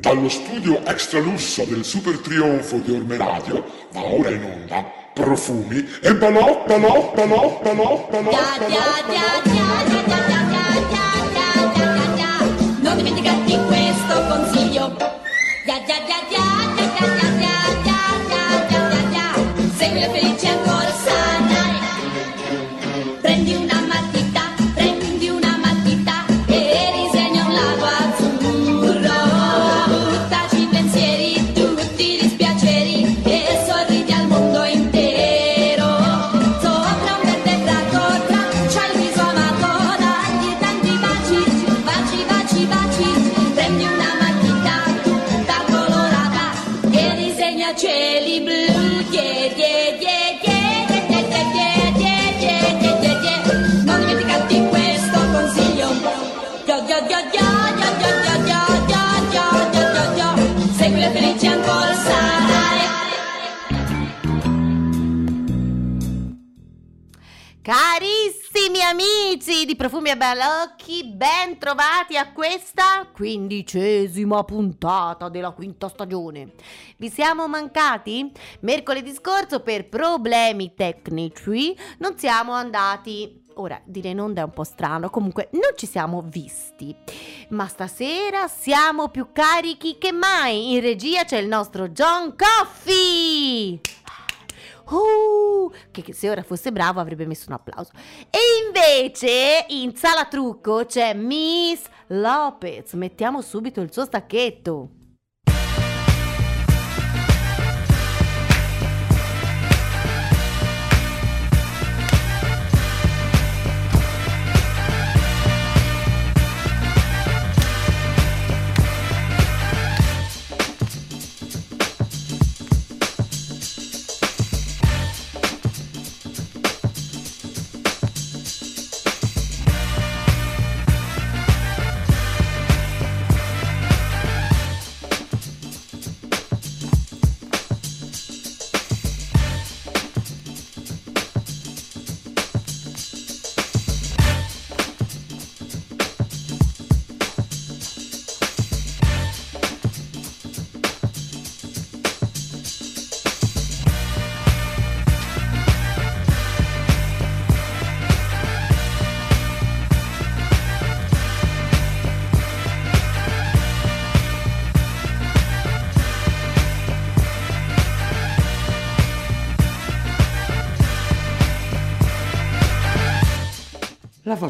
Dallo studio extra lusso del super trionfo di Orme Radio, va ora in onda profumi e balò, balò, balò, balò, balò, balò, balò. Non dimenticare amici di Profumi e Balocchi, ben trovati a questa quindicesima puntata della quinta stagione. Vi siamo mancati? Mercoledì scorso per problemi tecnici non siamo andati Ora, dire in onda è un po' strano, comunque non ci siamo visti. Ma stasera siamo più carichi che mai. In regia c'è il nostro John Coffey. Uh, che, che se ora fosse bravo avrebbe messo un applauso. E invece in sala trucco c'è Miss Lopez. Mettiamo subito il suo stacchetto.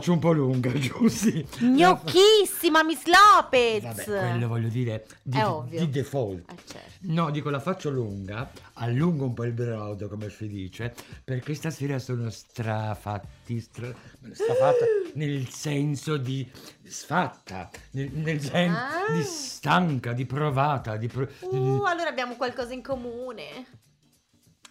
Faccio un po' lunga, Giussi. Gnocchissima Miss Lopez. Vabbè, quello voglio dire di, È ovvio. di default. Eh, certo. No, dico la faccio lunga, allungo un po' il brodo, come si dice, perché stasera sono strafatti, stra, strafatta nel senso di sfatta, nel, nel senso Ah. di stanca, di provata, di... pro- Uh, allora abbiamo qualcosa in comune.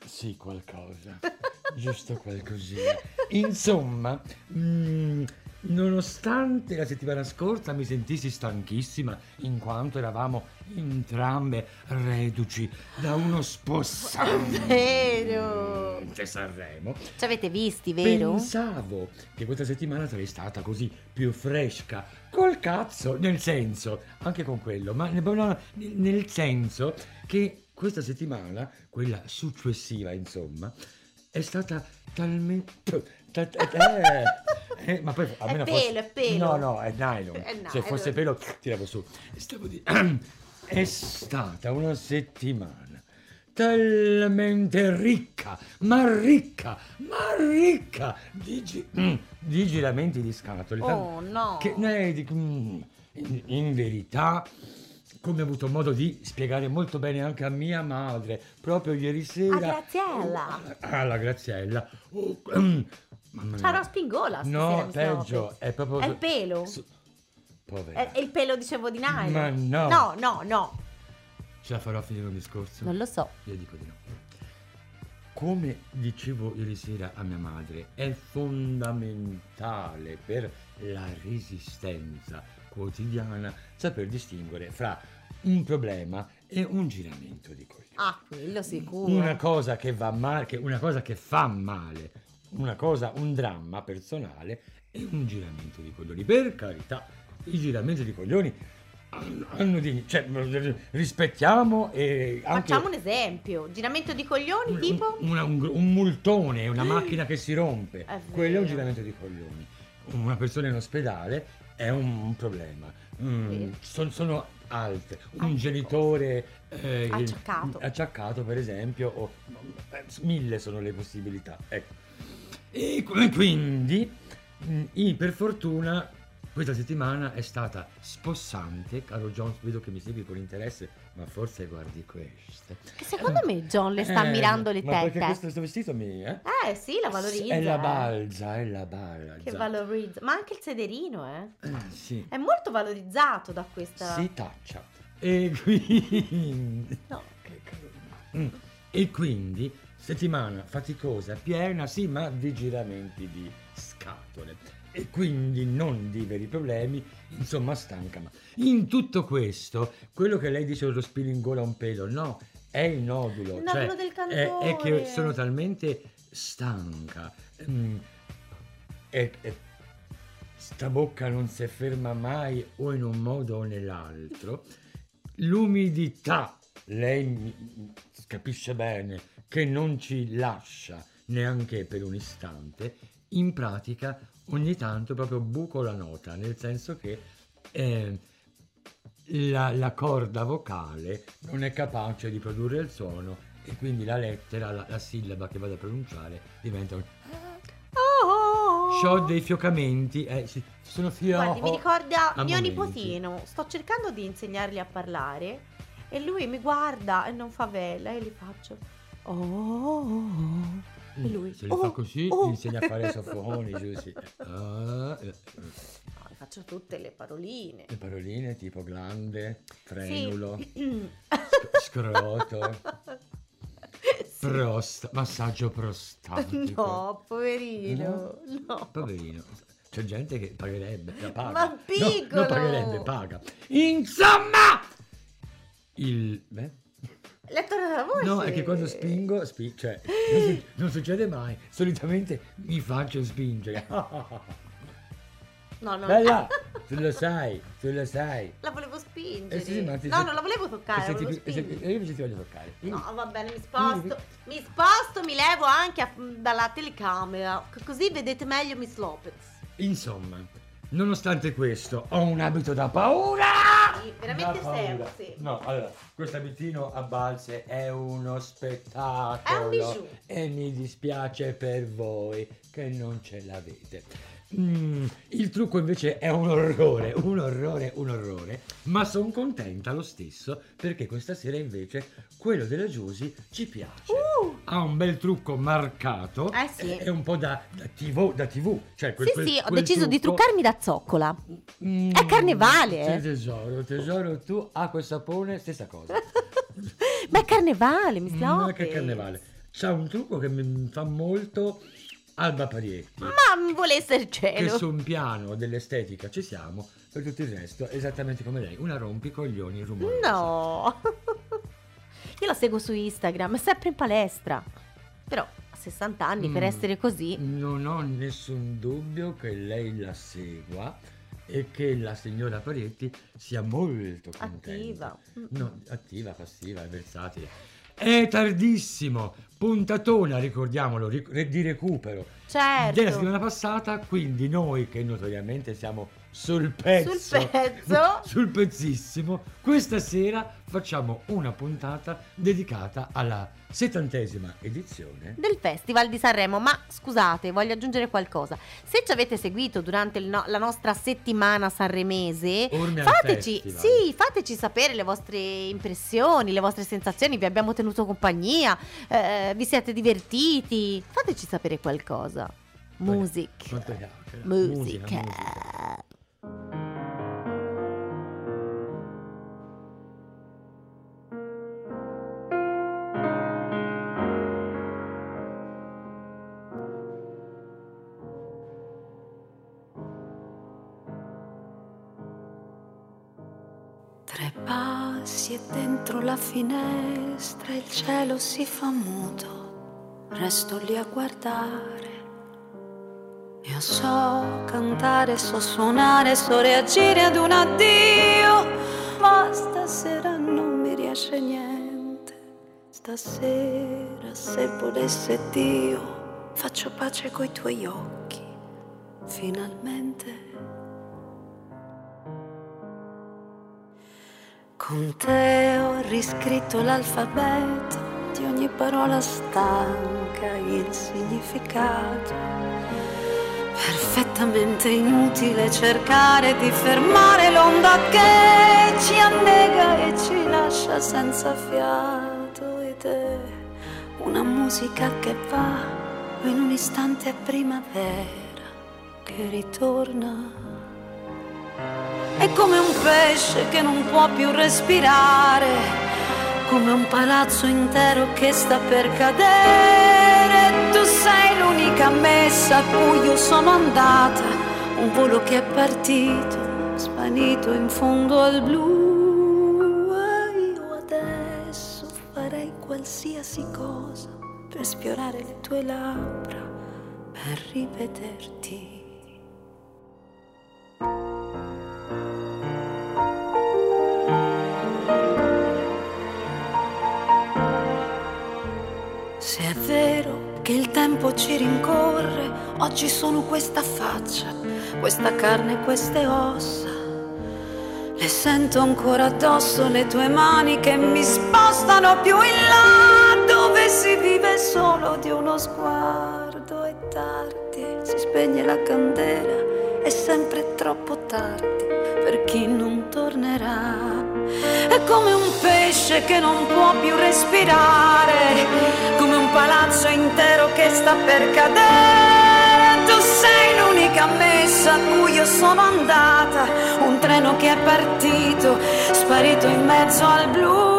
Sì, qualcosa, giusto qualcosina. Insomma, mm, nonostante la settimana scorsa mi sentissi stanchissima in quanto eravamo entrambe reduci da uno spossamento Vero. a Sanremo, Ci avete visti, vero? pensavo che questa settimana sarei stata così più fresca. Col cazzo, nel senso, anche con quello, ma nel, nel senso che questa settimana, quella successiva, insomma, è stata talmente. ta- ta- eh, eh, ma poi almeno pelo, fosse- è pelo. No, no, è nylon. È Se fosse pelo, tiravo su. Stavo di- È stata una settimana talmente ricca, ma ricca, ma ricca di, gi- mm, di giramenti di scatole. Oh no. Che di- mm, in, in verità, come ho avuto modo di spiegare molto bene anche a mia madre, proprio ieri sera. A Graziella. Alla Graziella. Oh, mm, mamma mia. una spingola. No, peggio, è proprio. È il pelo? Su- Povera. È, è il pelo, dicevo, di nylon. Ma no. No, no, no. Ce la farò a finire un discorso? Non lo so. Io dico di no. Come dicevo ieri sera a mia madre, è fondamentale per la resistenza quotidiana saper distinguere fra un problema e un giramento di coglioni. Ah, quello sicuro. Una cosa che va male, che- una cosa che fa male, una cosa, un dramma personale e un giramento di coglioni. Per carità, i giramenti di coglioni hanno di... cioè, rispettiamo e. Facciamo un esempio. Giramento di coglioni un- tipo? un, un- un multone, una macchina che si rompe. Quello è un giramento di coglioni. Una persona in ospedale è un, problema. Mm, Sì. son- sono altre. Un genitore eh, Acciaccato. acciaccato, per esempio, o eh, mille sono le possibilità. Ecco. E qu- quindi, mm, per fortuna, questa settimana è stata spossante. Caro Jones, vedo che mi segui con interesse, ma forse guardi queste. Che secondo me John le sta Eh, ammirando le ma perché tette. questo, questo vestito mi... Eh? Eh sì, la valorizza. È la eh. balza, è la balza. Che valorizza. Ma anche il sederino, eh. Eh, sì. È molto valorizzato da questa... Si taccia. E quindi... No. Mm. E quindi, settimana faticosa, piena, sì, ma di giramenti di scatole. E quindi non di veri problemi, insomma stanca. Ma in tutto questo, quello che lei dice lo spillo in gola un pelo, no, è il nodulo. Il cioè, nodulo del è, è che cantore. sono talmente stanca. mm, e, e sta bocca non si ferma mai o in un modo o nell'altro. L'umidità, lei mi- capisce bene che non ci lascia neanche per un istante, in pratica ogni tanto proprio buco la nota, nel senso che eh, la, la corda vocale non è capace di produrre il suono e quindi la lettera, la, la sillaba che vado a pronunciare diventa un... C'ho dei fiocamenti, eh, sì, sono. Guardi, mi ricorda mio momenti. nipotino. Sto cercando di insegnargli a parlare e lui mi guarda e non fa bella e gli faccio. Oh. E lui. Se le "Oh, fa così, oh". insegna a fare sofoni, giù, sì. Ah, eh, No, le faccio tutte le paroline. le paroline tipo glande, frenulo, Sì. sc- scroto, Sì. prosta, massaggio prostatico. No, poverino. No. Poverino. C'è gente che pagherebbe, paga. Ma No, piccolo! non pagherebbe, paga. Insomma! Il... Beh? Le è tornata la voce. No, è che quando spingo, spi- cioè, non, su- non succede mai. Solitamente mi faccio spingere. No, no. Bella, tu lo sai, tu lo sai. La volevo spingere. Eh sì, ma ti- no, non la volevo toccare, la se ti- volevo e se- spingere. e io invece ti voglio toccare. No, va bene, mi sposto. Mi sposto, mi levo anche a- dalla telecamera. Così vedete meglio Miss Lopez. Insomma, nonostante questo, ho un abito da paura. Sì, veramente sì. No, allora, questo abitino a balze è uno spettacolo. È un bijou. E mi dispiace per voi che non ce l'avete. Mm, il trucco invece è un orrore, un orrore, un orrore, ma sono contenta lo stesso perché questa sera invece quello della Giusy ci piace. Uh! Ha un bel trucco marcato, Eh sì. è un po' da, da TV, da TV, cioè quel- sì, quel- sì, ho quel deciso di trucco- truccarmi da zoccola. Mm, È carnevale, tesoro, tesoro, tu acqua e sapone, stessa cosa. Ma è carnevale, Miss Ma Lopez. che carnevale. C'ha un trucco che mi fa molto Alba Parietti. Ma vuole essere Che cielo. su un piano dell'estetica ci siamo, per tutto il resto, esattamente come lei, una rompicoglioni rumorosa. No. Io la seguo su Instagram, è sempre in palestra. Però a 60 anni per Mm. essere così. Non ho nessun dubbio che lei la segua e che la signora Parietti sia molto contenta. Attiva. Mm. No, attiva, passiva, versatile. È tardissimo, puntatona, ricordiamolo, ric- di recupero Certo. della settimana passata, quindi noi che notoriamente siamo sul pezzo, Sul pezzo. sul pezzissimo, questa sera facciamo una puntata dedicata alla settantesima edizione del Festival di Sanremo. Ma scusate, voglio aggiungere qualcosa. Se ci avete seguito durante no- la nostra settimana sanremese, fateci, sì, fateci sapere le vostre impressioni, le vostre sensazioni. Vi abbiamo tenuto compagnia, eh, vi siete divertiti. Fateci sapere qualcosa. Music. Chiacchiera. Musica. musica. si è dentro la finestra, il cielo si fa muto, resto lì a guardare. Io so cantare, so suonare, so reagire ad un addio, ma stasera non mi riesce niente. Stasera, se volesse Dio, faccio pace coi tuoi occhi, finalmente. Con te ho riscritto l'alfabeto di ogni parola stanca, il significato. Perfettamente inutile cercare di fermare l'onda che ci annega e ci lascia senza fiato ed è una musica che va in un istante primavera che ritorna. È come un pesce che non può più respirare, come un palazzo intero che sta per cadere. Tu sei l'unica messa a cui io sono andata, un volo che è partito, svanito in fondo al blu. E io adesso farei qualsiasi cosa per sfiorare le tue labbra, per rivederti. Se è vero che il tempo ci rincorre, oggi sono questa faccia, questa carne, queste ossa. Le sento ancora addosso le tue mani che mi spostano più in là, dove si vive solo di uno sguardo. È tardi, si spegne la candela, è sempre troppo tardi per chi non tornerà. È come un pesce che non può più respirare, come un palazzo intero che sta per cadere. Tu sei l'unica messa a cui io sono andata, un treno che è partito, sparito in mezzo al blu.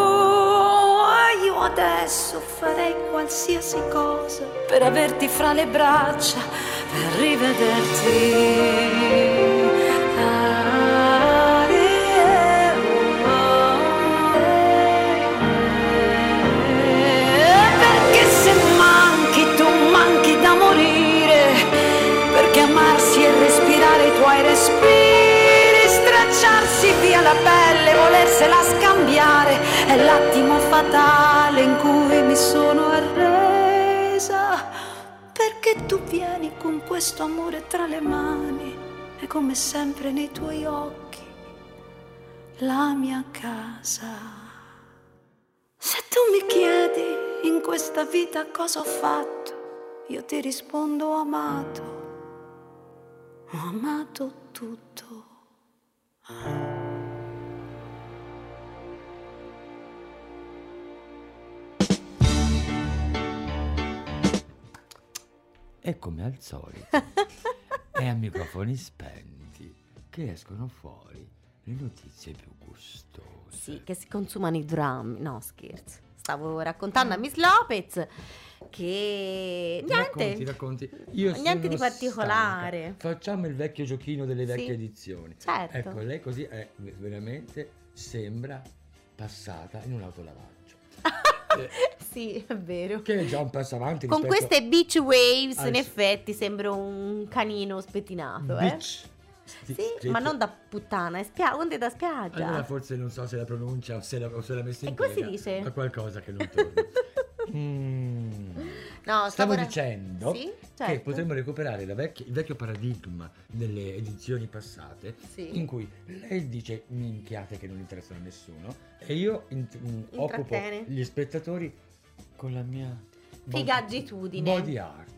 Io adesso farei qualsiasi cosa per averti fra le braccia, per rivederti. L'attimo fatale in cui mi sono arresa, perché tu vieni con questo amore tra le mani e come sempre nei tuoi occhi, la mia casa. Se tu mi chiedi in questa vita cosa ho fatto, io ti rispondo ho amato, ho amato tutto. E come al solito, è a microfoni spenti che escono fuori le notizie più gustose. Sì, che si consumano i drammi. No, scherzo. Stavo raccontando a Miss Lopez che niente. Racconti, racconti. Io Niente di particolare. stanca. Facciamo il vecchio giochino delle Sì, vecchie edizioni. certo. Ecco, lei così è veramente sembra passata in un autolavaggio. Eh, Sì, è vero. che è già un passo avanti Con queste beach waves, al- in effetti, sembra un canino spettinato, eh? beach. Sti- Sì, sti- ma non da puttana, è spia- onde da spiaggia. Allora forse non so se la pronuncia o se l'ha messa in E come si piega, dice? ma qualcosa che non torna. Mm. No, Stavo ra- dicendo Sì, che certo. potremmo recuperare la vecchia- il vecchio paradigma delle edizioni passate Sì. in cui lei dice minchiate che non interessano a nessuno e io int- mm, occupo gli spettatori con la mia Figaggitudine. body art.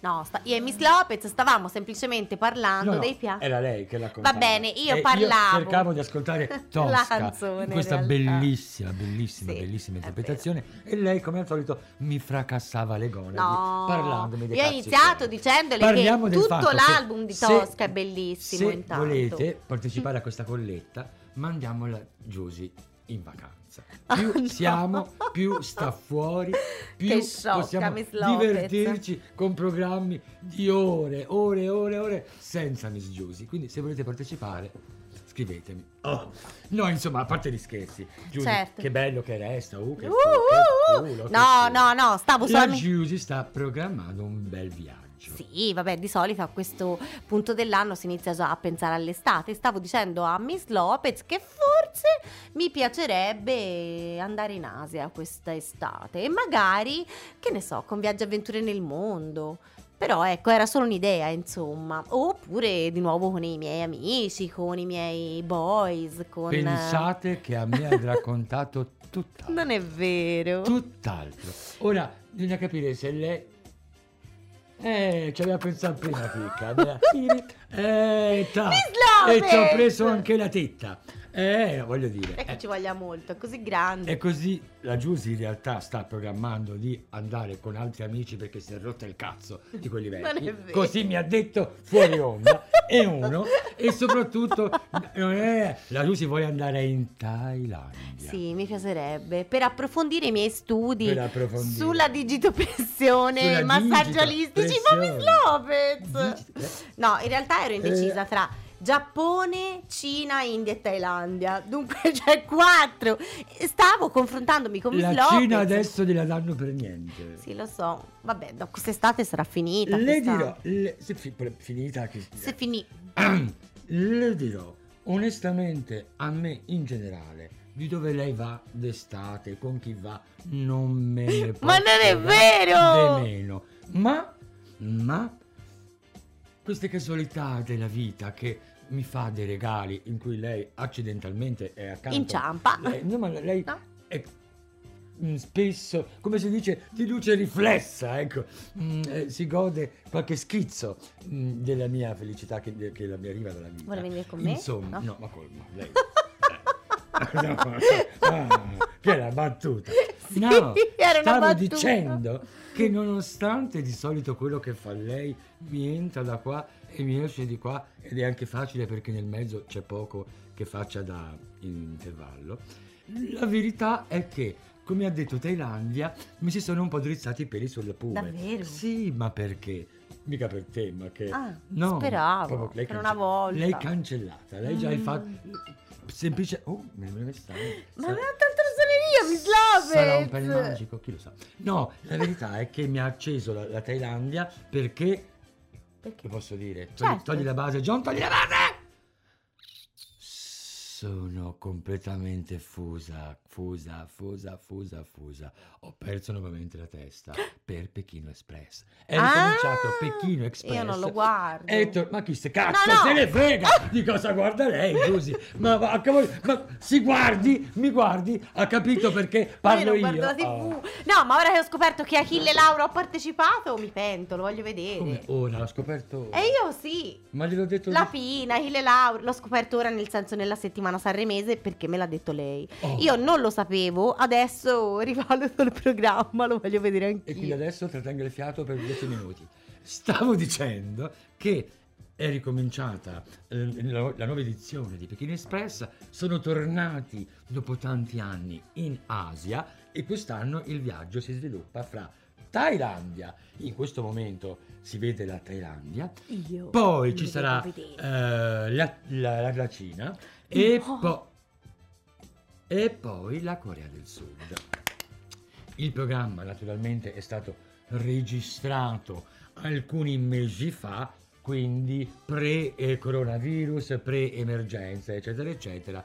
No, sta- io e Miss Lopez stavamo semplicemente parlando No, no, dei piatti. Era lei che la contava. Va bene, io E parlavo. cercavo di ascoltare Tosca canzone, in questa in bellissima, bellissima, Sì, bellissima interpretazione. E lei, come al solito, mi fracassava le gonadi No, parlandomi dei io ho iniziato suoi. dicendole Parliamo che tutto fatto che l'album di se- Tosca è bellissimo Se intanto. volete partecipare a questa colletta, mandiamola Giusy in vacanza. Ah, Più no. siamo, più sta fuori, più Che sciocca, possiamo divertirci con programmi di ore, ore, ore, ore senza Miss Giusy. Quindi se volete partecipare, scrivetemi. Oh. No, insomma, a parte gli scherzi. Giusy, Certo. che bello che resta. Uh, che, Uh, fu- che uh, uh. culo, che No, culo. no, no, stavo La solamente... Giusy sta programmando un bel viaggio. Sì, vabbè, di solito a questo punto dell'anno si inizia già a pensare all'estate. Stavo dicendo a Miss Lopez che forse mi piacerebbe andare in Asia questa estate e magari, che ne so, con viaggi e avventure nel mondo. Però ecco, era solo un'idea, insomma. Oppure di nuovo con i miei amici, con i miei boys, con... Pensate che a me ha raccontato tutt'altro. Non è vero. Tutt'altro. Ora, bisogna capire se lei... Eh, ci aveva pensato prima, picca. Eh, ta. E ci ho preso anche la tetta. Eh, voglio dire. E che eh, ci voglia molto, è così grande. E così la Giusy in realtà sta programmando di andare con altri amici perché si è rotta il cazzo di quelli vecchi. è. Così mi ha detto fuori onda. e uno. E soprattutto eh, la Giusy vuole andare in Thailandia. Sì, mi piacerebbe. Per approfondire i miei studi sulla digitopressione, Sulla massaggi olistici, ma Miss digitopressione. Lopez! Digit-. No, in realtà ero indecisa Eh. tra Giappone, Cina, India e Thailandia. Dunque c'è quattro. Stavo confrontandomi con Miss La. Cina adesso gliela danno per niente. Sì, lo so. Vabbè, dopo quest'estate sarà finita. Le questa- dirò, le- se fi- finita che Se finì. le dirò onestamente a me in generale di dove lei va d'estate, con chi va, non me ne Ma non è vero! di meno. Ma, ma queste casualità della vita che mi fa dei regali in cui lei accidentalmente è accanto. Inciampa. Lei, no, ma lei No. è mm, spesso, come si dice, di luce riflessa, ecco, Mm, eh, si gode qualche schizzo mm, della mia felicità che, che mi arriva dalla vita. Vuole venire con me? Insomma, No? no, ma col, ma lei... eh, no, ah, che è la battuta. Sì, no, era stavo battuta. dicendo che nonostante di solito quello che fa lei mi entra da qua e mi esce di qua ed è anche facile perché nel mezzo c'è poco che faccia da intervallo, la verità è che, come ha detto Thailandia, mi si sono un po' drizzati i peli sulle pume. Davvero? Sì, ma perché? Mica per te, ma che... Ah, no, speravo, per cance- una volta. Lei cancellata, lei già il Mm. fatto... Semplice... Oh, me ne sta... Ma non ho tanto ragione io, Miss Lopez! Sarà un pelle magico, chi lo sa. No, la verità è che mi ha acceso la, la Thailandia perché... Perché? Che posso dire? Togli, Certo. togli la base, John, togli la base! Sono completamente fusa, fusa, fusa, fusa, fusa. Ho perso nuovamente la testa per Pechino Express. È Ah! ricominciato Pechino Express. Io non lo guardo. Tor- ma chi se cazzo No, no. se ne frega di cosa guarda lei, Giusy? Ma, va a cavolo- ma si guardi, mi guardi, ha capito perché Ma parlo io io? Oh. No, ma ora che ho scoperto che Achille Lauro ha partecipato, mi pento, lo voglio vedere. Come ora? L'ho scoperto ora. E io sì. Ma gliel'ho detto La. Pina, Achille Lauro, l'ho scoperto ora nel senso nella settimana sanremese perché me l'ha detto lei. Oh. Io non lo sapevo, adesso rivaluto il programma, lo voglio vedere E quindi anch'io. adesso trattengo il fiato per 10 minuti. Stavo dicendo che è ricominciata eh, la, la nuova edizione di Pechino Express, sono tornati dopo tanti anni in Asia e quest'anno il viaggio si sviluppa fra Thailandia, in questo momento si vede la Thailandia, Io poi ci sarà eh, la, la- la Cina e, No. po- e poi la Corea del Sud. Il programma naturalmente è stato registrato alcuni mesi fa, quindi pre-coronavirus, pre-emergenza, eccetera, eccetera.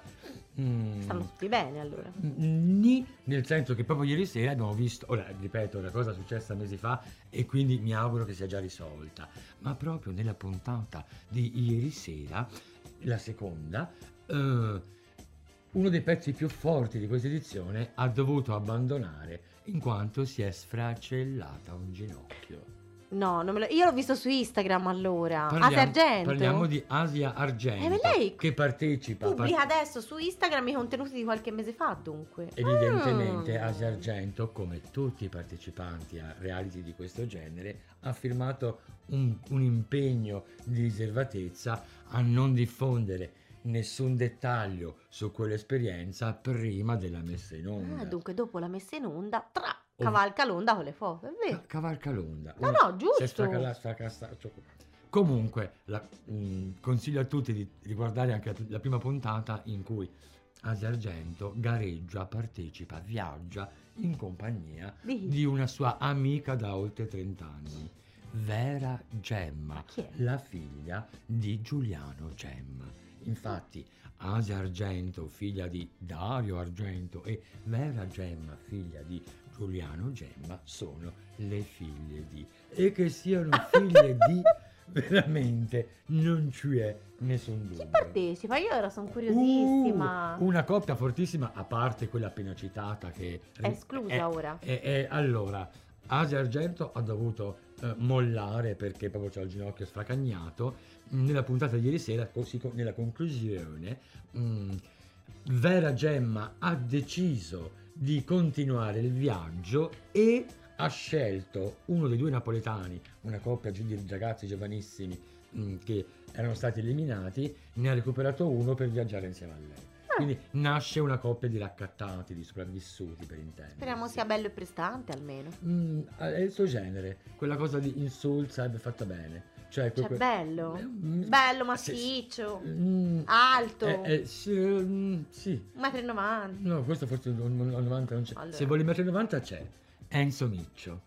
Mm, Stanno tutti bene allora. Ni, nel senso che proprio ieri sera abbiamo visto, ora ripeto, una cosa successa mesi fa e quindi mi auguro che sia già risolta, ma proprio nella puntata di ieri sera, la seconda, eh, uno dei pezzi più forti di questa edizione ha dovuto abbandonare in quanto si è sfracellata un ginocchio. No, non me lo- io l'ho visto su Instagram allora. Parliamo- Asia Argento. Parliamo di Asia Argento Eh, lei che partecipa Pubblica adesso su Instagram i contenuti di qualche mese fa, dunque. Evidentemente Ah. Asia Argento, come tutti i partecipanti a reality di questo genere, ha firmato un, un impegno di riservatezza a non diffondere nessun dettaglio su quell'esperienza prima della messa in onda. Ah, dunque dopo la messa in onda, tra, Oh. cavalca l'onda con le foto, è vero. Ca- Cavalca l'onda. No, no, giusto. stracala- stracala- stra- cioè- Comunque, la- mh, consiglio a tutti di, di guardare anche la, la prima puntata in cui Asia Argento gareggia, partecipa, viaggia in compagnia Di- una sua amica da oltre 30 anni, Vera Gemma, la figlia di Giuliano Gemma. Infatti, Asia Argento, figlia di Dario Argento, e Vera Gemma, figlia di Giuliano Gemma, sono le figlie di. E che siano figlie di, veramente non c'è nessun dubbio. Chi partecipa? Io ora sono curiosissima. Uh, una coppia fortissima, a parte quella appena citata che... È esclusa ora. E, e allora, Asia Argento ha dovuto eh, mollare perché proprio c'ha il ginocchio sfracagnato. Nella puntata di ieri sera, così co- nella conclusione, mh, Vera Gemma ha deciso di continuare il viaggio e ha scelto uno dei due napoletani, una coppia di ragazzi giovanissimi mh, che erano stati eliminati, ne ha recuperato uno per viaggiare insieme a lei. Quindi nasce una coppia di raccattati, di sopravvissuti per intendere. Speriamo sia bello e prestante almeno. Mm, è il suo genere, quella cosa di insulsa è fatta bene. Cioè, Cioè, que- bello. Mm, Bello, sì, massiccio. mm, Alto. eh, eh, sì, mm, sì. 1,90 m. No, questo forse un, un- un 90 non c'è. Allora. Se vuole 1,90 m c'è. Enzo Miccio.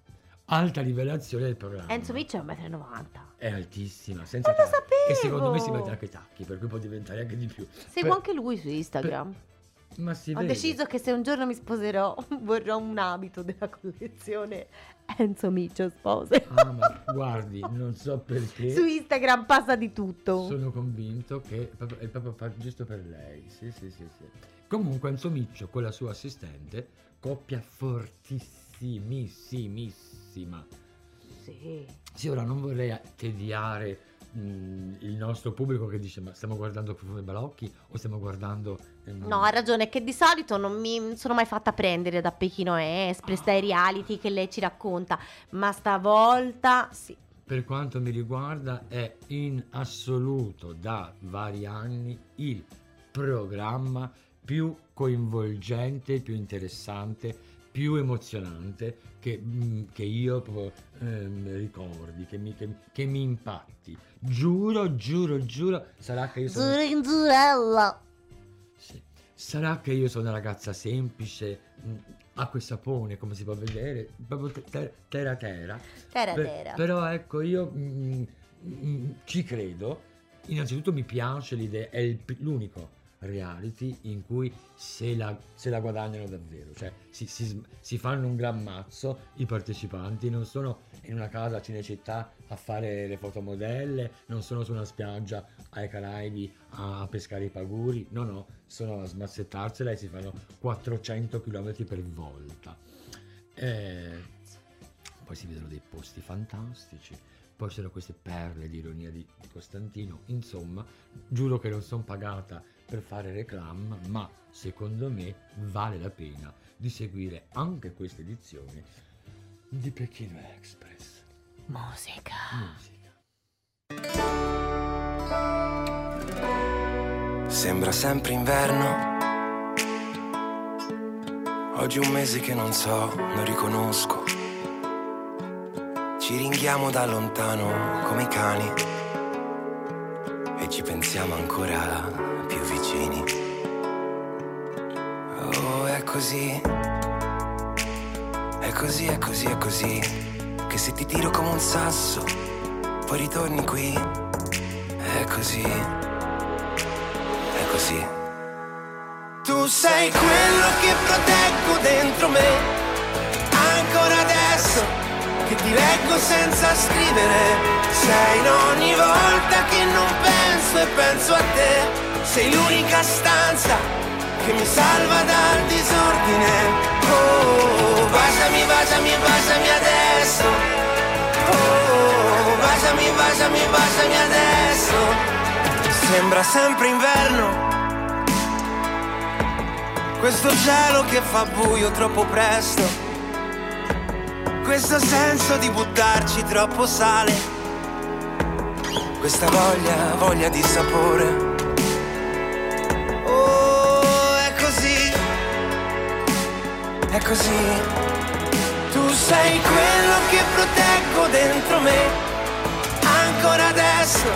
Alta rivelazione del programma. Enzo Miccio è 1,90 m. È altissima, senza Non lo tacchi. E sapevo! secondo me si mette anche i tacchi, per cui può diventare anche di più. Seguo Per- anche lui su Instagram. Ma si Ho vede. deciso che se un giorno mi sposerò vorrò un abito della collezione Enzo Miccio Spose. Ah, ma guardi, non so perché. Su Instagram passa di tutto. Sono convinto che è proprio, fa- giusto per lei. Sì, sì, sì, sì. Comunque Enzo Miccio con la sua assistente, coppia fortissimissimissima. Sì. Sì, ora non vorrei tediare mh, il nostro pubblico che dice ma stiamo guardando Profumo e Balocchi o stiamo guardando... ehm, No, ha ragione, che di solito non mi sono mai fatta prendere da Pechino Express, dai reality che lei ci racconta, ma stavolta sì. Per quanto mi riguarda è in assoluto da vari anni il programma più coinvolgente, più interessante, più emozionante che, mm, che io ehm, ricordi, che mi, che- che mi impatti. Giuro, giuro, giuro, sarà che io sono... Zurinzurella. Sì. Sarà che io sono una ragazza semplice, mh, acqua e sapone, come si può vedere, proprio te- te- terra terra. Tera Per- tera. però ecco, io mm, mm, ci credo. Innanzitutto mi piace l'idea, è il l'unico reality in cui se la, se la guadagnano davvero, cioè si, si si fanno un gran mazzo i partecipanti, non sono in una casa a Cinecittà a fare le fotomodelle, non sono su una spiaggia ai Caraibi a pescare i paguri, no no, sono a smassettarsela e si fanno 400 km per volta. Eh, poi si vedono dei posti fantastici, poi c'erano queste perle di ironia di Costantino, insomma, giuro che non sono pagata per fare reclam, ma secondo me vale la pena di seguire anche questa edizione di Pechino Express. Musica. Musica. Sembra sempre inverno. Oggi un mese che non so, non riconosco. Ci ringhiamo da lontano come i cani e ci pensiamo ancora più vicini. Oh, è così. È così, è così, è così. Che se ti tiro come un sasso, poi ritorni qui. È così è così. Tu sei quello che proteggo dentro me, ancora adesso che ti leggo senza scrivere. Sei in ogni volta che non penso e penso a te, sei l'unica stanza che mi salva dal disordine. Oh, baciami, baciami, baciami adesso. Oh, baciami, baciami, baciami adesso. Sembra sempre inverno. Questo cielo che fa buio troppo presto. Questo senso di buttarci troppo sale. Questa voglia, voglia di sapore. Oh, è così. È così. Tu sei quello che proteggo dentro me. Ancora adesso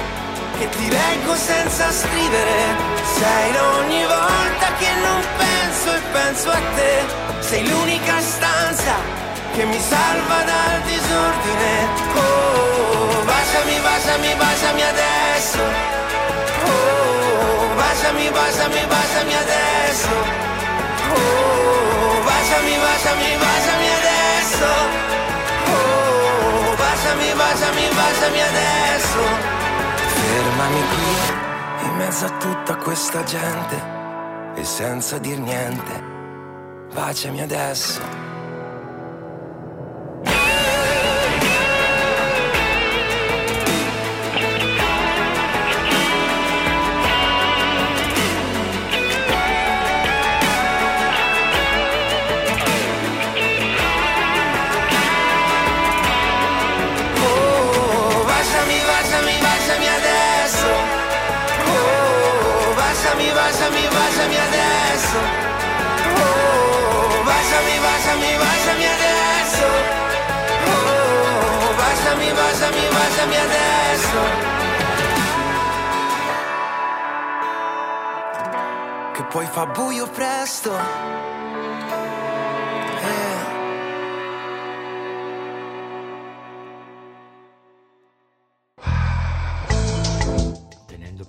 che ti leggo senza scrivere. Sei ogni volta che non penso e penso a te. Sei l'unica stanza che mi salva dal disordine. Oh, baciami, baciami, baciami adesso. Oh, baciami, baciami, baciami adesso. Oh, baciami, baciami, baciami adesso. Oh, baciami, baciami, baciami adesso. Fermami qui, in mezzo a tutta questa gente, e senza dir niente, baciami adesso. Baciami, baciami, adesso. Oh, baciami, baciami, baciami adesso. Oh, baciami, baciami, baciami adesso. Che poi fa buio presto.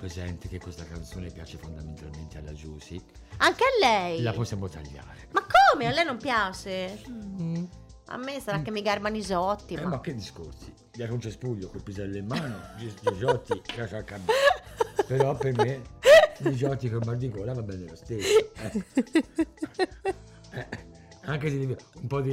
Presente che questa canzone piace fondamentalmente alla Giusy, Anche a lei. la possiamo tagliare. Ma come? A lei non piace? A me sarà che mi garbano i Eh, ma... ma che discorsi? Gli un cespuglio col pisello in mano, Gi- Gigiotti, lascia al cambio. Però per me, Gigiotti con mal di gola va bene lo stesso. eh. Eh, anche se un po' di...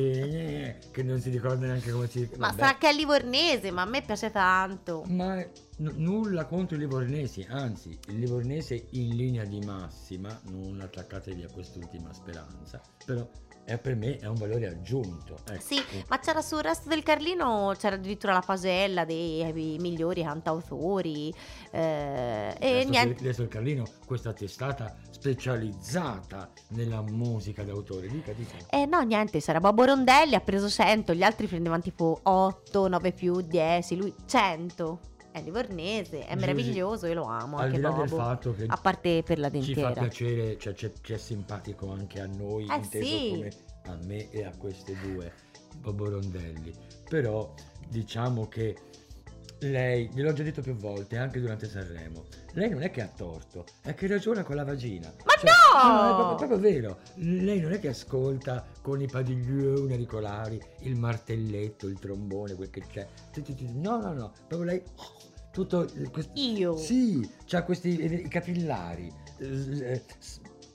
che non si ricorda neanche come si... Ma vabbè. sarà che è livornese, ma a me piace tanto. Ma n- nulla contro i livornesi, anzi, il livornese in linea di massima, non attaccatevi a quest'ultima speranza, però è, per me è un valore aggiunto. ecco. Sì, ma c'era sul resto del Carlino, c'era addirittura la pasella dei eh, migliori cantautori. eh, e niente. adesso il Carlino, questa testata specializzata nella musica d'autore, dica, dica. Eh no, niente, c'era Bobo Rondelli, ha preso 100, gli altri prendevano tipo 8, 9 più, 10, lui 100. È livornese, è Giusy, meraviglioso, io lo amo, Al anche di là Bobo. del fatto che A parte per la ci fa dentiera. piacere, cioè, c'è, c'è simpatico anche a noi, Eh, inteso sì. come a me e a queste due, Bobo Rondelli. Però diciamo che lei, gliel'ho già detto più volte, anche durante Sanremo, lei non è che ha torto, è che ragiona con la vagina. Ma Cioè, no! è proprio, è proprio vero. Lei non è che ascolta con i padiglioni auricolari il martelletto, il trombone, quel che c'è. No, no, no, proprio lei... Tutto il- quest- Io. sì, c'ha questi eh, capillari eh, eh,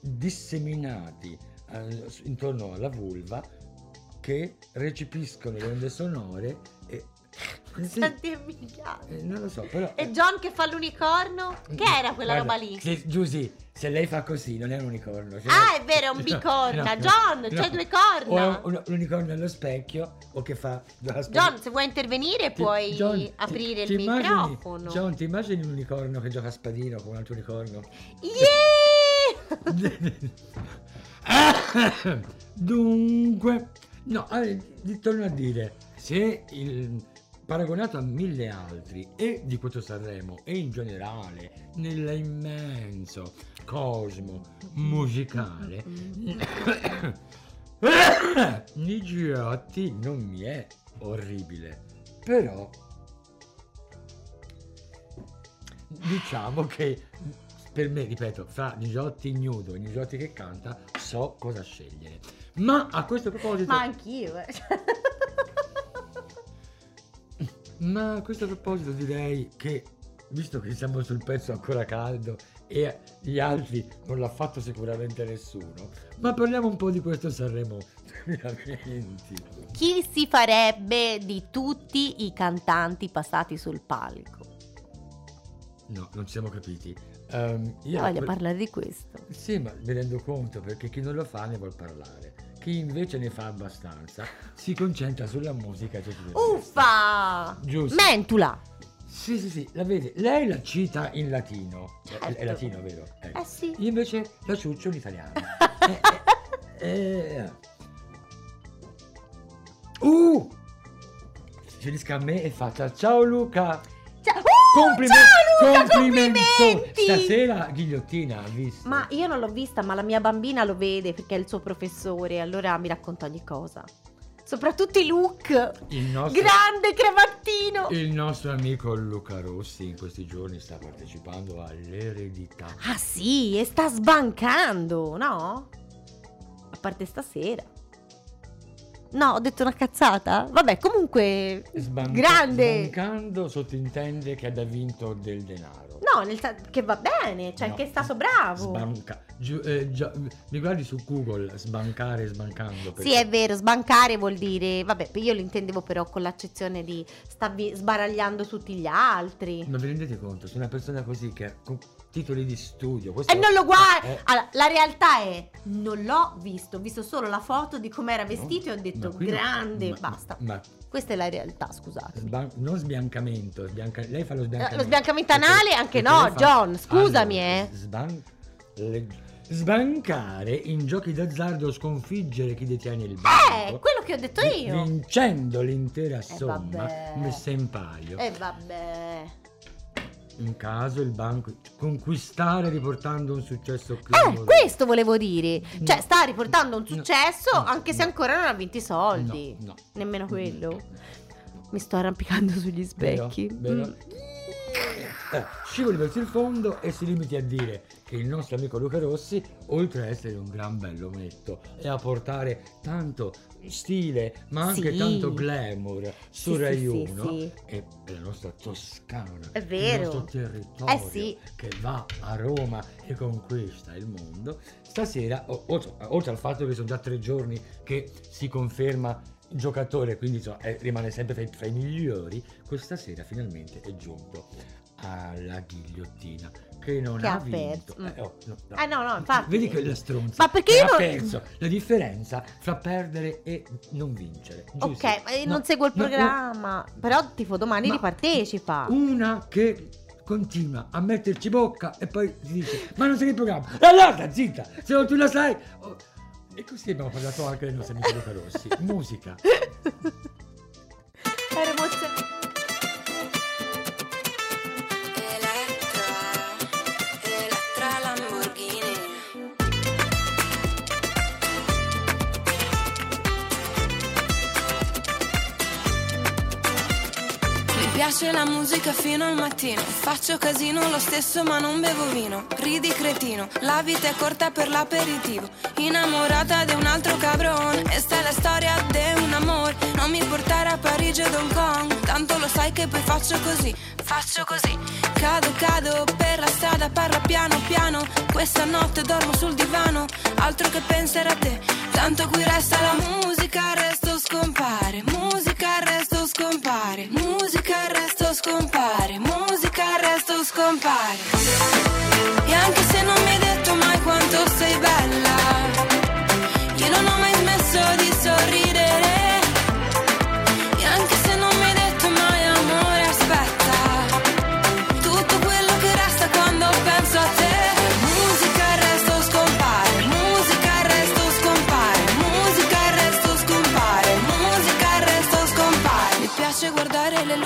disseminati eh, intorno alla vulva che recepiscono le onde sonore e Senti è minchiato. eh, non lo so, però E John che fa l'unicorno? Che era quella Guarda, roba lì? Se, Giusy, se lei fa così non è un unicorno. cioè- Ah, è vero, è un bicorna. John, c'hai due corna. O un, un unicorno allo specchio o che fa... John, se vuoi intervenire Ti- puoi John, ti- aprire ti il immagini- microfono. John, ti immagini un unicorno che gioca a spadino con un altro unicorno? Yeah! Dunque, no, ti torno a dire, se il, paragonato a mille altri e di questo Sanremo e in generale nell'immenso cosmo musicale, Nigiotti non mi è orribile, però diciamo che per me, ripeto, fra Nigiotti ignudo e Nigiotti che canta, so cosa scegliere. Ma a questo proposito, Ma anch'io, eh. Ma a questo proposito direi che, visto che siamo sul pezzo ancora caldo e gli altri non l'ha fatto sicuramente nessuno, ma parliamo un po' di questo Sanremo 2020. Chi si farebbe di tutti i cantanti passati sul palco? No, non ci siamo capiti. Ehm, io Voglio que- parlare di questo. Sì, ma mi rendo conto perché chi non lo fa ne vuol parlare. Chi invece ne fa abbastanza si concentra sulla musica resto. Uffa! Giusto. Mentula! Sì, sì, sì, la vede. Lei la cita in latino. È- È, Certo. latino, vero? Ecco. Eh sì. Io invece la ciuccio in italiano. Eh, eh, eh. Uh! Si a me e faccia ciao Luca! Ciao, uh, Complime- ciao Luca, complimento! complimenti! Stasera ghigliottina, ha visto? Ma io non l'ho vista, ma la mia bambina lo vede perché è il suo professore, allora mi racconta ogni cosa. soprattutto i look. Il nostro, Grande cravattino. il nostro amico Luca Rossi in questi giorni sta partecipando all'eredità. Ah sì, e sta sbancando, no? A parte stasera. No, ho detto una cazzata? Vabbè, comunque Sbanca- grande. Sbancando sottintende che ha vinto del denaro. No, nel che va bene, cioè No. che è stato bravo. Sbanca- giu- eh, già- mi guardi su Google sbancare sbancando. perché- Sì, è vero, sbancare vuol dire, vabbè, io lo intendevo però con l'accezione di stavi sbaragliando tutti gli altri. Ma vi rendete conto? Se una persona così che titoli di studio. questo- E non lo guarda. Eh, Allora, la realtà è, non l'ho visto, ho visto solo la foto di com'era vestito e ho detto ma no- grande, ma- basta. Ma, Questa è la realtà, scusate. sban- non sbiancamento, sbianca- lei fa lo sbiancamento. Eh, lo sbiancamento Perché- anale anche perché no, fa- John, scusami, Allora, eh. sban- le- Sbancare in giochi d'azzardo sconfiggere chi detiene il banco. Eh, quello che ho detto io. Vincendo l'intera somma vabbè. messa in palio. E vabbè. In caso il banco conquistare riportando un successo Eh, clamoroso. questo volevo dire. Cioè, No. sta riportando un successo No. anche se No. ancora non ha vinto i soldi. No, no. Nemmeno quello. Mi sto arrampicando sugli Vero, specchi. vero? Mm. Eh, scivoli verso il fondo e si limiti a dire che il nostro amico Luca Rossi, oltre ad essere un gran bellometto e a portare tanto stile, ma anche Sì. tanto glamour su Sì, Rai sì, 1, sì, è la nostra Toscana, È vero. il nostro territorio Eh che va a Roma e conquista il mondo. Stasera, oltre, oltre al fatto che sono già tre giorni che si conferma giocatore, quindi insomma, eh, rimane sempre fra i, fra i migliori, questa sera finalmente è giunto alla ghigliottina che non Che ha, ha perso. Mm. Eh, oh, no, no. Eh, no, no, infatti. Vedi che la stronza Ma perché io ha non- perso la differenza fra perdere e non vincere. Ok, giusto? ma io No, non seguo il programma. Però tipo domani Ma- ripartecipa. Una che continua a metterci bocca e poi ti dice ma non sei nel programma allora zitta se non tu la sai oh. e così abbiamo parlato anche del nostro amico Luca Rossi musica piace la musica fino al mattino. Faccio casino lo stesso, ma non bevo vino. Ridi cretino, la vita è corta per l'aperitivo. Innamorata di un altro cabron. E sta la storia di un amore. Non mi portare a Parigi o Hong Kong. Tanto lo sai che poi faccio così. Faccio così. Cado, cado per la strada, parla piano piano. Questa notte dormo sul divano. Altro che pensare a te. Tanto qui resta la musica, resto scompare. Musica, il scompare. Musica, il resto scompare. Musica, il resto scompare. E anche se non mi hai detto mai quanto sei bella,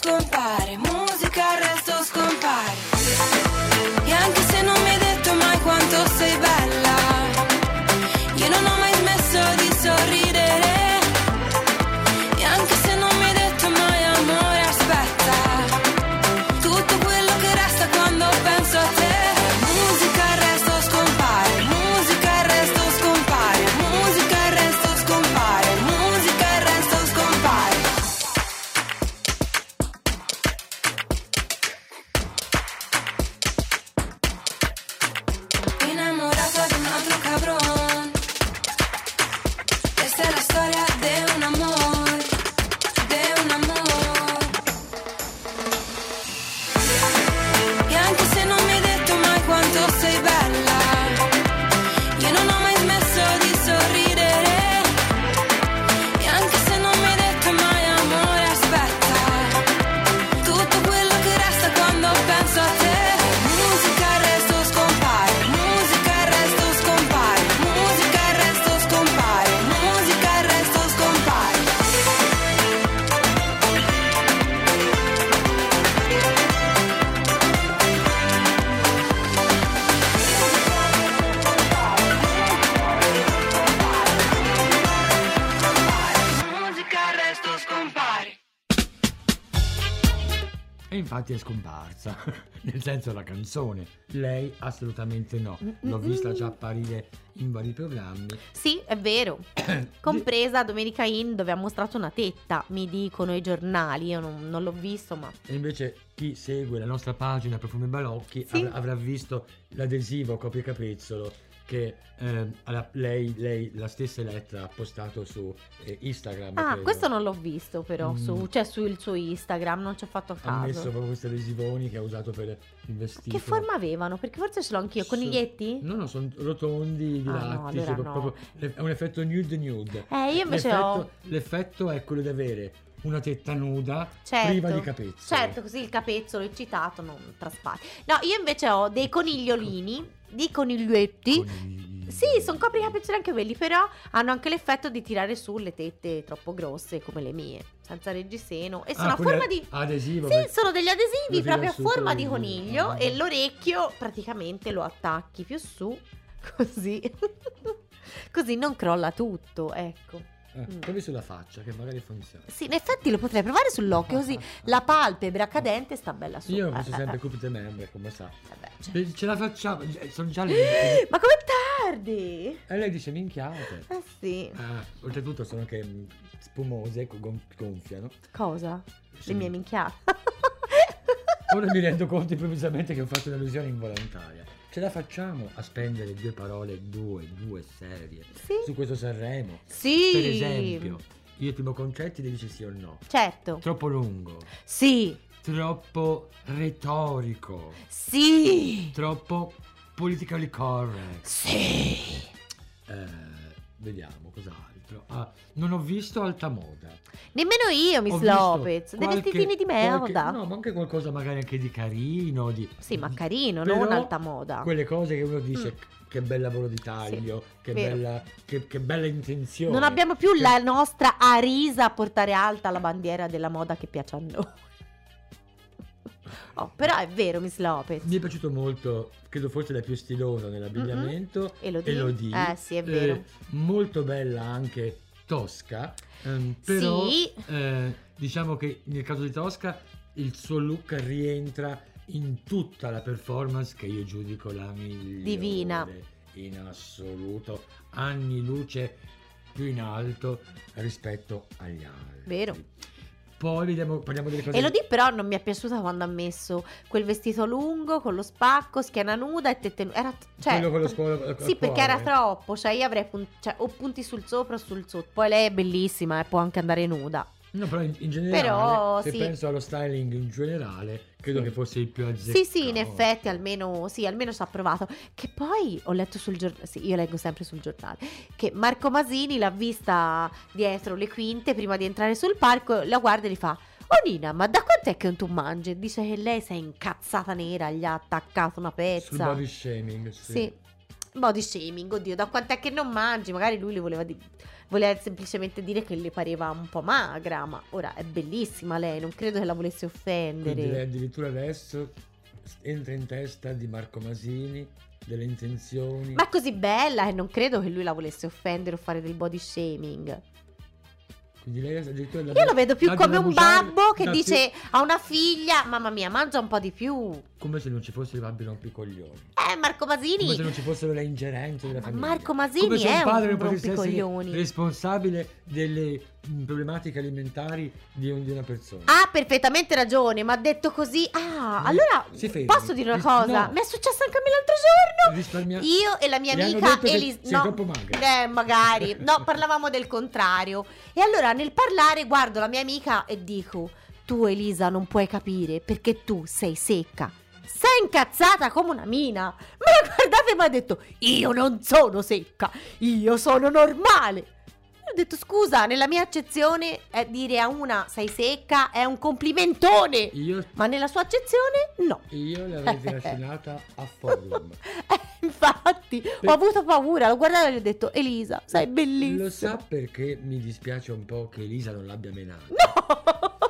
scompare. Infatti è scomparsa, nel senso la canzone. Lei assolutamente no. L'ho Mm, vista mm, già mm. apparire in vari programmi. Sì, è vero. Compresa Domenica In dove ha mostrato una tetta, mi dicono i giornali, io non, non l'ho visto, ma E invece chi segue la nostra pagina Profumi Balocchi Sì. av- avrà visto l'adesivo copia capezzolo che alla- lei, lei, la stessa Elettra, ha postato su eh, Instagram. Ah, credo. questo non l'ho visto però, Mm. su, cioè sul suo Instagram, non ci ho fatto Ha messo caso. proprio questi adesivoni che ha usato per il vestito. Che forma avevano? Perché forse ce l'ho anch'io, So- coniglietti? No, no, sono rotondi, di Ah, no, allora proprio- no. proprio- è un effetto nude nude. Eh, io invece l'effetto, ho... l'effetto è quello di avere una tetta nuda Certo, priva di capezzolo. Certo, così il capezzolo eccitato non traspare. No, io invece ho dei conigliolini, di coniglietti. Sì, sono copricapezzoli anche quelli, però hanno anche l'effetto di tirare su le tette troppo grosse come le mie, senza reggiseno. E sono Ah, a forma di... adesivo. Sì, sono degli adesivi proprio a forma di coniglio ah. e l'orecchio praticamente lo attacchi più su, così. così non crolla tutto, ecco. Eh, Mm. provi sulla faccia che magari funziona. Sì, in effetti lo potrei provare sull'occhio così la palpebra cadente sta bella su. Io Eh, faccio eh, sempre. Cupid Member, come sa. Vabbè, cioè. Eh, Ce la facciamo, sono già le... Ma come tardi? E lei dice minchiate. Eh sì. Ah, oltretutto sono anche mm, spumose, gon- gonfiano. Cosa? Sì. Le mie minchiate. Ora mi rendo conto improvvisamente che ho fatto un'allusione involontaria. Ce la facciamo a spendere due parole, due, due serie Sì. su questo Sanremo? Sì. Per esempio, io Timo Concetti le dice sì o no. Certo. Troppo lungo, Sì. troppo retorico, Sì. troppo politically correct. Sì. Eh, vediamo cos'altro. Ah, non ho visto alta moda. Nemmeno io, Miss Ho Lopez. Dei qualche- vestitini di qualche- merda. no, ma anche qualcosa magari anche di carino. Di, Sì, ma carino, Però non alta moda. Quelle cose che uno dice Mm. che bel lavoro di taglio, che, vero. bella, che, che bella intenzione. Non abbiamo più Che- la nostra Arisa a portare alta la bandiera della moda che piace a noi. Oh, però è vero, Miss Lopez. Mi è piaciuto molto, credo forse la più stilosa nell'abbigliamento. Elodie. Elodie. Eh, sì, è vero. Eh, molto bella anche Tosca. ehm, però Sì. eh, diciamo che nel caso di Tosca il suo look rientra in tutta la performance che io giudico la migliore Divina. in assoluto. Anni luce più in alto rispetto agli altri. Vero. Poi vediamo, parliamo delle cose. Elodie però non mi è piaciuta quando ha messo quel vestito lungo con lo spacco, schiena nuda e tette nude. Era, cioè, Quello con lo scuolo- Sì, perché era troppo. Cioè, io avrei pun- cioè, o punti sul sopra o sul sotto. Poi lei è bellissima e può anche andare nuda. No, però in, in generale, Però, se sì. penso allo styling in generale, credo Sì. che fosse il più azzeccato. Sì, sì, in effetti, almeno, sì, almeno ci ha provato. Che poi ho letto sul giornale, sì, io leggo sempre sul giornale, che Marco Masini l'ha vista dietro le quinte prima di entrare sul palco, la guarda e gli fa... Oh Nina, ma da quant'è che non tu mangi? Dice che lei si è incazzata nera, gli ha attaccato una Sul pezza. body shaming, sì. Sì. Body shaming, oddio, da quant'è che non mangi? Magari lui le voleva, di- voleva semplicemente dire che le pareva un po' magra, ma ora è bellissima lei, non credo che la volesse offendere. Quindi lei addirittura adesso entra in testa di Marco Masini, delle intenzioni. Ma è così bella che non credo che lui la volesse offendere o fare del body shaming. Io lo vedo più come un denunciare babbo che dice a una figlia: Mamma mia, mangia un po' di più. più- Come se non ci fossero i babbi rompicoglioni. Eh, Marco Come se Masini. non ci fossero le ingerenze della famiglia. Marco Masini Come se è un padre un rompicoglioni. responsabile delle mh, problematiche alimentari di, un- di una persona. Ha perfettamente ragione, ma detto così. Ah, allora posso dire una cosa? no. Mi è successo anche a me l'altro giorno. Risparmia- Io e la mia Le amica che Elisa. sei No, troppo magra. eh, magari. No, parlavamo del contrario. E allora nel parlare guardo la mia amica e dico: Tu, Elisa, non puoi capire perché tu sei secca. Sei incazzata come una mina. Me la guardate mi ha detto: Io non sono secca, io sono normale. Ho detto: Scusa, nella mia accezione, eh, dire a una sei secca è un complimentone. Io, Ma nella sua accezione, no. io l'avrei trascinata a forum. Eh, infatti, ho avuto paura. L'ho guardata e gli ho detto: Elisa, sei bellissima. Lo sa perché mi dispiace un po' che Elisa non l'abbia menata? No!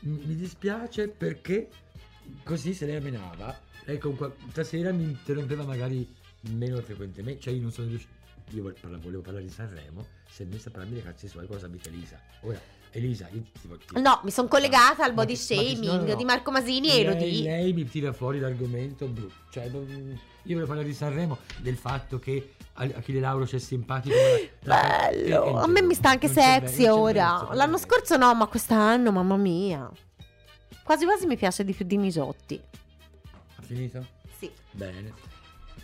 Mi dispiace perché così se lei menava, lei con qua- stasera mi interrompeva magari meno frequentemente, cioè io non sono riuscito. Io parla- volevo parlare di Sanremo, si è messa a parlarmi dei cazzi suoi cosa abita Elisa. Ora, Elisa, io ti, ti- No, mi sono collegata al body shaming no, no, di Marco Masini e lei, Elodie. lei mi tira fuori l'argomento brutto. Cioè, non- io volevo parlare di Sanremo, del fatto che Achille Lauro c'è simpatico. ma la- la- e- e Bello, a me mi sta anche sexy c'è ora. mezzo, L'anno scorso no, ma quest'anno, mamma mia. Quasi quasi mi piace di più di Misotti. Ha finito? Sì. Bene.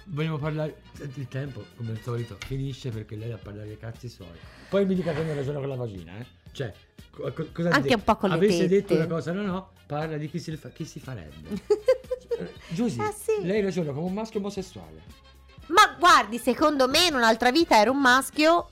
Vogliamo parlare. Il tempo, come al solito, finisce perché lei a parlare dei cazzi suoi. Poi mi dica che non ragiona con la vagina, eh? Cioè, co- co- cosa Anche de- un po' con le Avesse tette. detto una cosa, no, no, parla di chi si, fa- chi si farebbe. Giusy, Ah, sì. lei ragiona come un maschio omosessuale. Ma guardi, secondo me in un'altra vita era un maschio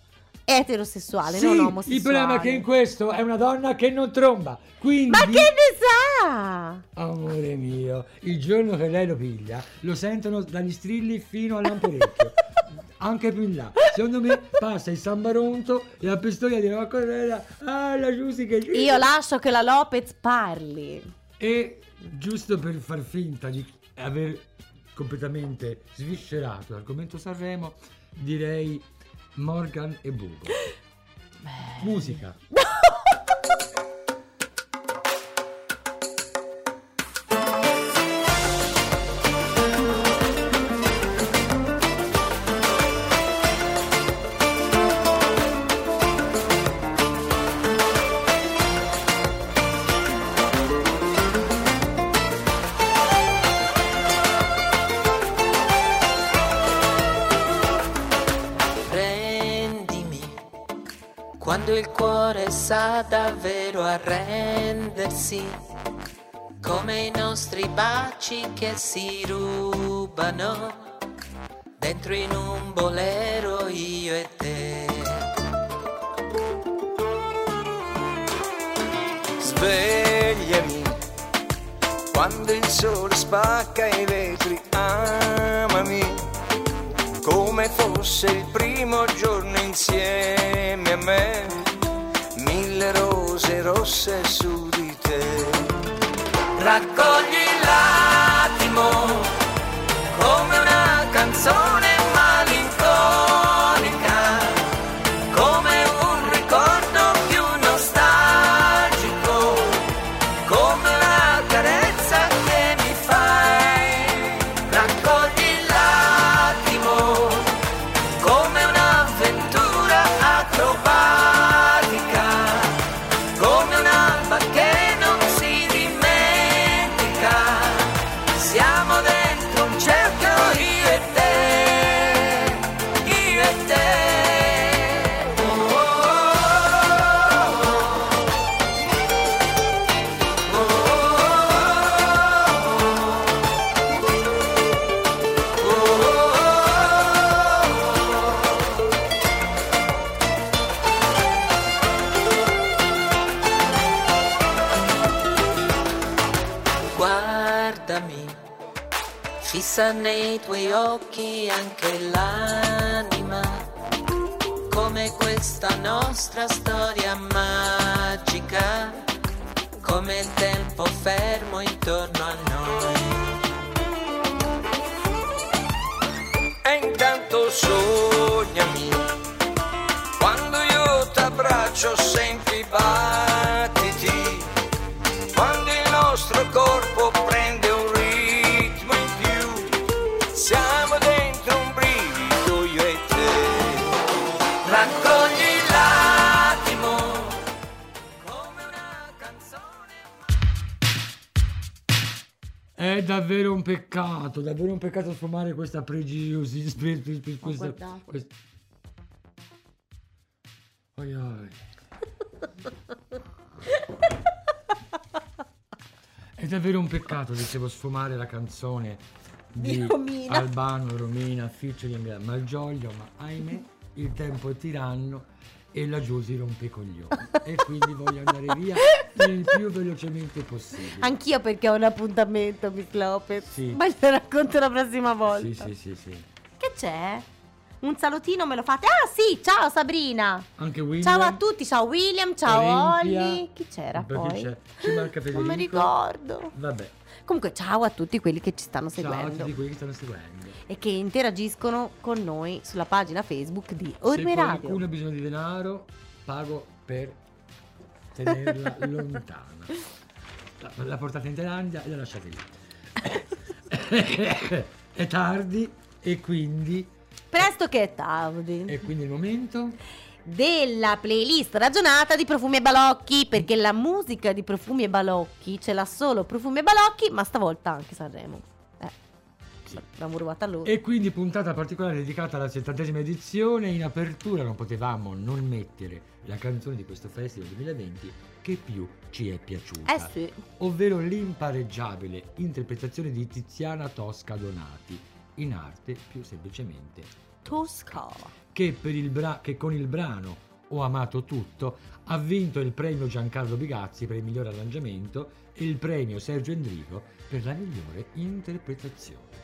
eterosessuale, Sì, non omosessuale. il problema è che in questo è una donna che non tromba. Quindi, Ma che ne sa? amore mio, il giorno che lei lo piglia, lo sentono dagli strilli fino all'amporecchio. Anche più in là, secondo me passa il sambaronto e la pistola di Nuova Correra. Ah, la Giusy che Io lascio che la Lopez parli. E giusto per far finta di aver completamente sviscerato l'argomento Sanremo, direi Morgan e Bugo. Musica. Quando il cuore sa davvero arrendersi, come i nostri baci che si rubano dentro in un bolero io e te. Svegliami quando il sole spacca i vetri, amami come fosse il primo giorno insieme me, mille rose rosse su di te. Fissa nei tuoi occhi anche l'anima, come questa nostra storia magica, come il tempo fermo intorno a noi. Davvero un peccato, davvero un peccato sfumare questa spe- questa- guardato. quest- Oi, oi. È davvero un peccato, dicevo, sfumare la canzone di, Di Romina. Albano, Romina, featuring Malgioglio, ma ahimè il tempo è tiranno e la Giusy rompe i coglioni. e quindi voglio andare via il più velocemente possibile. Anch'io perché ho un appuntamento, Miss Lopez. Sì. Ma glielo racconto la prossima volta. Sì, sì, sì, sì. Che c'è? Un salutino me lo fate? Ah sì, ciao Sabrina. Anche William. Ciao a tutti, ciao William, ciao Olimpia. Olli. Chi c'era Poi chi c'è? Ci manca Federico. Non mi ricordo. Vabbè. Comunque ciao a tutti quelli che ci stanno Ciao a seguendo. tutti quelli che stanno seguendo. E che interagiscono con noi sulla pagina Facebook di Se Orme Radio. qualcuno ha bisogno di denaro, pago per tenerla lontana. La, la portate in Thailandia e la lasciate lì. è tardi e quindi, Presto che è tardi. e quindi il momento della playlist ragionata di Profumi e Balocchi, perché la musica di Profumi e Balocchi ce l'ha solo Profumi e Balocchi, ma stavolta anche Sanremo. L'abbiamo rubata loro. E quindi puntata particolare dedicata alla settantesima edizione. In apertura non potevamo non mettere la canzone di questo festival 2020 che più ci è piaciuta. Eh sì. Ovvero l'impareggiabile interpretazione di Tiziana Tosca Donati, in arte più semplicemente Tosca. che, per il bra- che con il brano Ho amato tutto ha vinto il premio Giancarlo Bigazzi per il miglior arrangiamento e il premio Sergio Endrico per la migliore interpretazione.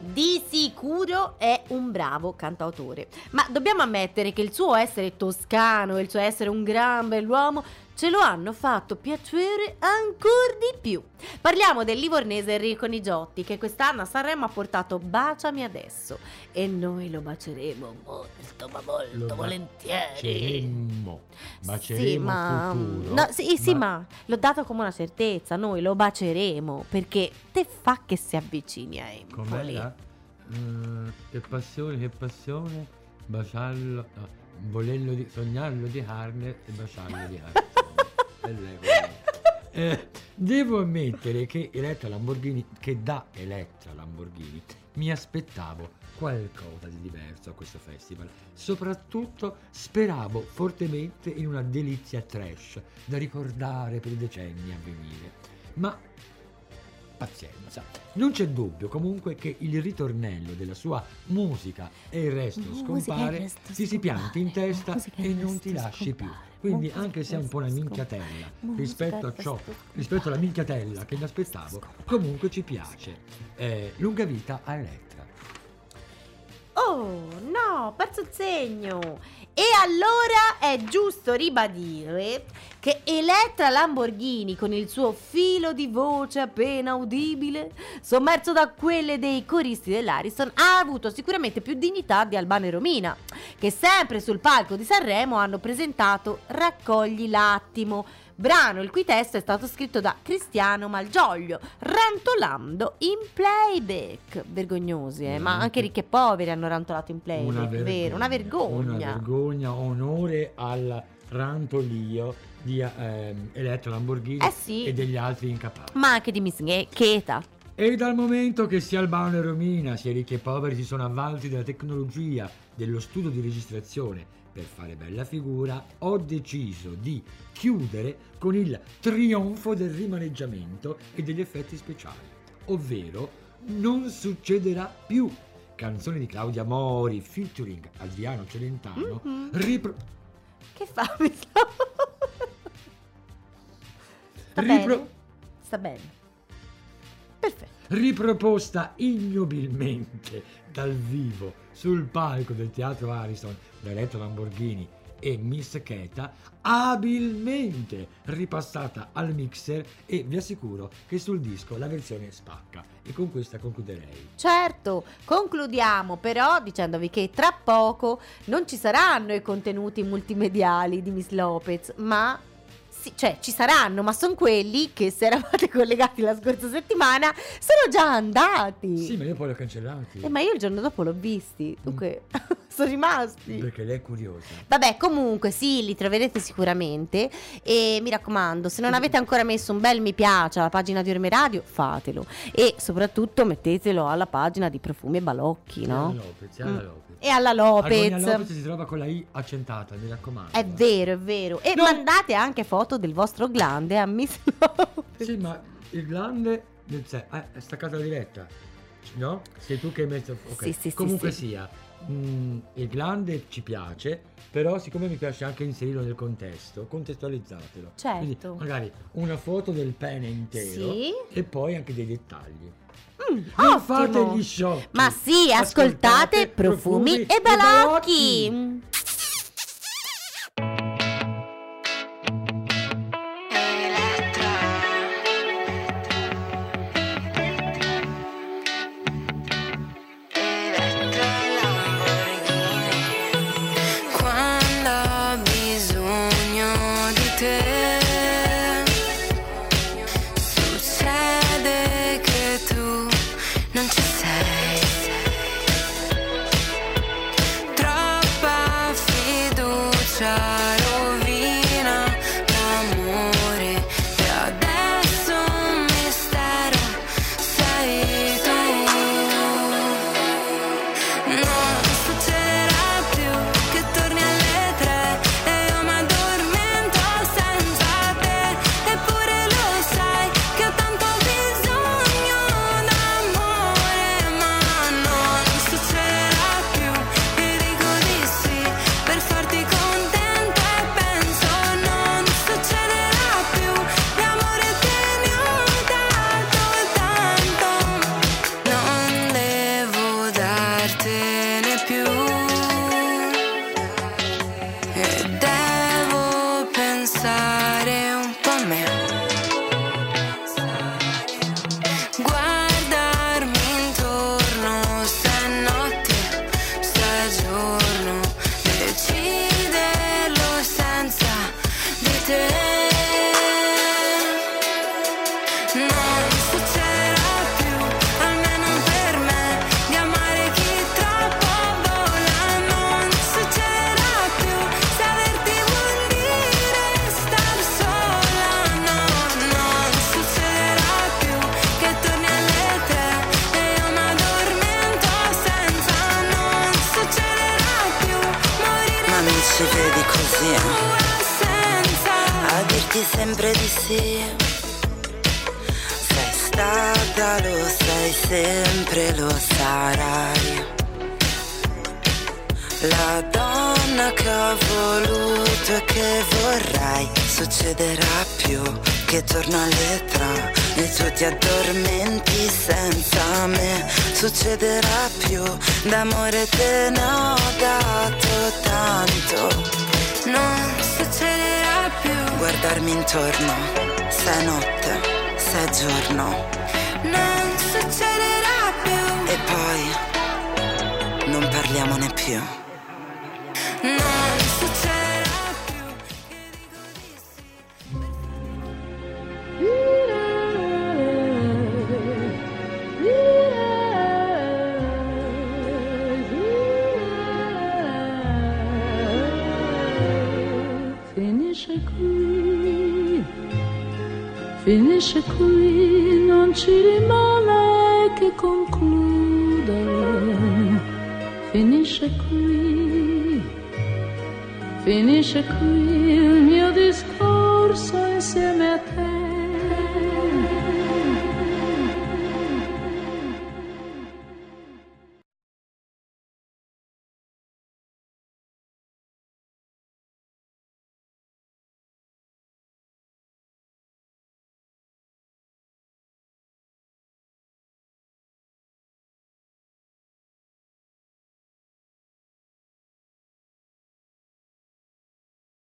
Di sicuro è un bravo cantautore, ma dobbiamo ammettere che il suo essere toscano e il suo essere un gran bell'uomo ce lo hanno fatto piacere ancora di più. Parliamo del livornese Enrico Nigiotti che quest'anno a Sanremo ha portato Baciami adesso e noi lo baceremo molto ma molto Lo volentieri. Baceremmo, baceremo sì, ma, futuro. no, sì, sì, ma l'ho dato come una certezza, noi lo baceremo perché te fa che si avvicini a Empoli. Com'era? Mm, che passione, che passione, baciarlo, no, volerlo di, sognarlo di carne e baciarlo di carne. Eh, devo ammettere che Elettra Lamborghini, che da Elettra Lamborghini, mi aspettavo qualcosa di diverso a questo festival. Soprattutto speravo fortemente in una delizia trash da ricordare per i decenni a venire. Ma pazienza. Non c'è dubbio comunque che il ritornello della sua musica e il resto Musica scompare resto ti si pianti in testa musica e non ti lasci più. scompare, Quindi musica anche se è un po' una minchiatella rispetto a ciò, rispetto alla minchiatella che mi aspettavo, comunque ci piace. Eh, lunga vita a Elettra. Oh no, perso il segno. E allora è giusto ribadire che Elettra Lamborghini con il suo filo di voce appena udibile, sommerso da quelle dei coristi dell'Ariston, ha avuto sicuramente più dignità di Albano e Romina, che sempre sul palco di Sanremo hanno presentato Raccogli l'attimo, brano il cui testo è stato scritto da Cristiano Malgioglio, rantolando in playback. Vergognosi, eh? ma anche ricchi e poveri hanno rantolato in playback, vero? Una vergogna. Una vergogna, onore al rantolio di ehm, Elettra Lamborghini Eh sì. e degli altri incapaci. Ma anche di Miss Cheta. E dal momento che sia Albano e Romina, sia ricchi e poveri si sono avvalsi della tecnologia dello studio di registrazione per fare bella figura, ho deciso di chiudere con il trionfo del rimaneggiamento e degli effetti speciali, ovvero non succederà più. Canzone di Claudia Mori featuring Adriano Celentano, Mhm. ripro- Che fa? Mi sta... Sta Ripro- bene? Sta bene. Perfetto. riproposta ignobilmente dal vivo sul palco del teatro Ariston da Elettra Lamborghini e Miss Cheta, abilmente ripassata al mixer e vi assicuro che sul disco la versione spacca. E con questa concluderei. Certo, concludiamo però dicendovi che tra poco non ci saranno i contenuti multimediali di Miss Lopez, ma sì, cioè ci saranno, ma sono quelli che se eravate collegati la scorsa settimana sono già andati. Sì, ma io poi l'ho cancellati. Eh, ma io il giorno dopo l'ho visti, dunque sono rimasti. Perché lei è curiosa. Vabbè, comunque sì, li troverete sicuramente e mi raccomando, se non avete ancora messo un bel mi piace alla pagina di Orme Radio, fatelo e soprattutto mettetelo alla pagina di Profumi e Balocchi, no? Lopez, alla Mm. E alla Lopez. Lopez si trova con la I accentata, mi raccomando. È vero, è vero. E No. mandate anche foto del vostro glande a Miss Lopez. Sì, ma il sé eh, è staccata la diretta. No? Sei tu che hai messo. ok. Sì, sì, Comunque sì. sia, mm, il grande ci piace, però siccome mi piace anche inserirlo nel contesto, contestualizzatelo. Certo. Quindi magari una foto del pene intero e poi anche dei dettagli. Mm, Non fate gli sciocchi. Ma sì, ascoltate, profumi, e balocchi. così Sei stata, lo sei sempre, lo sarai. La donna che ho voluto e che vorrai Succederà più che torno alle tre E tu ti addormenti senza me Succederà più. D'amore te ne ho dato tanto. Non succederà più. Guardarmi intorno Se è notte, se è giorno. Non succederà più. E poi Non parliamone più. Non finisce qui, non ci rimane che concludere. Finisce qui, finisce qui il mio discorso insieme a te.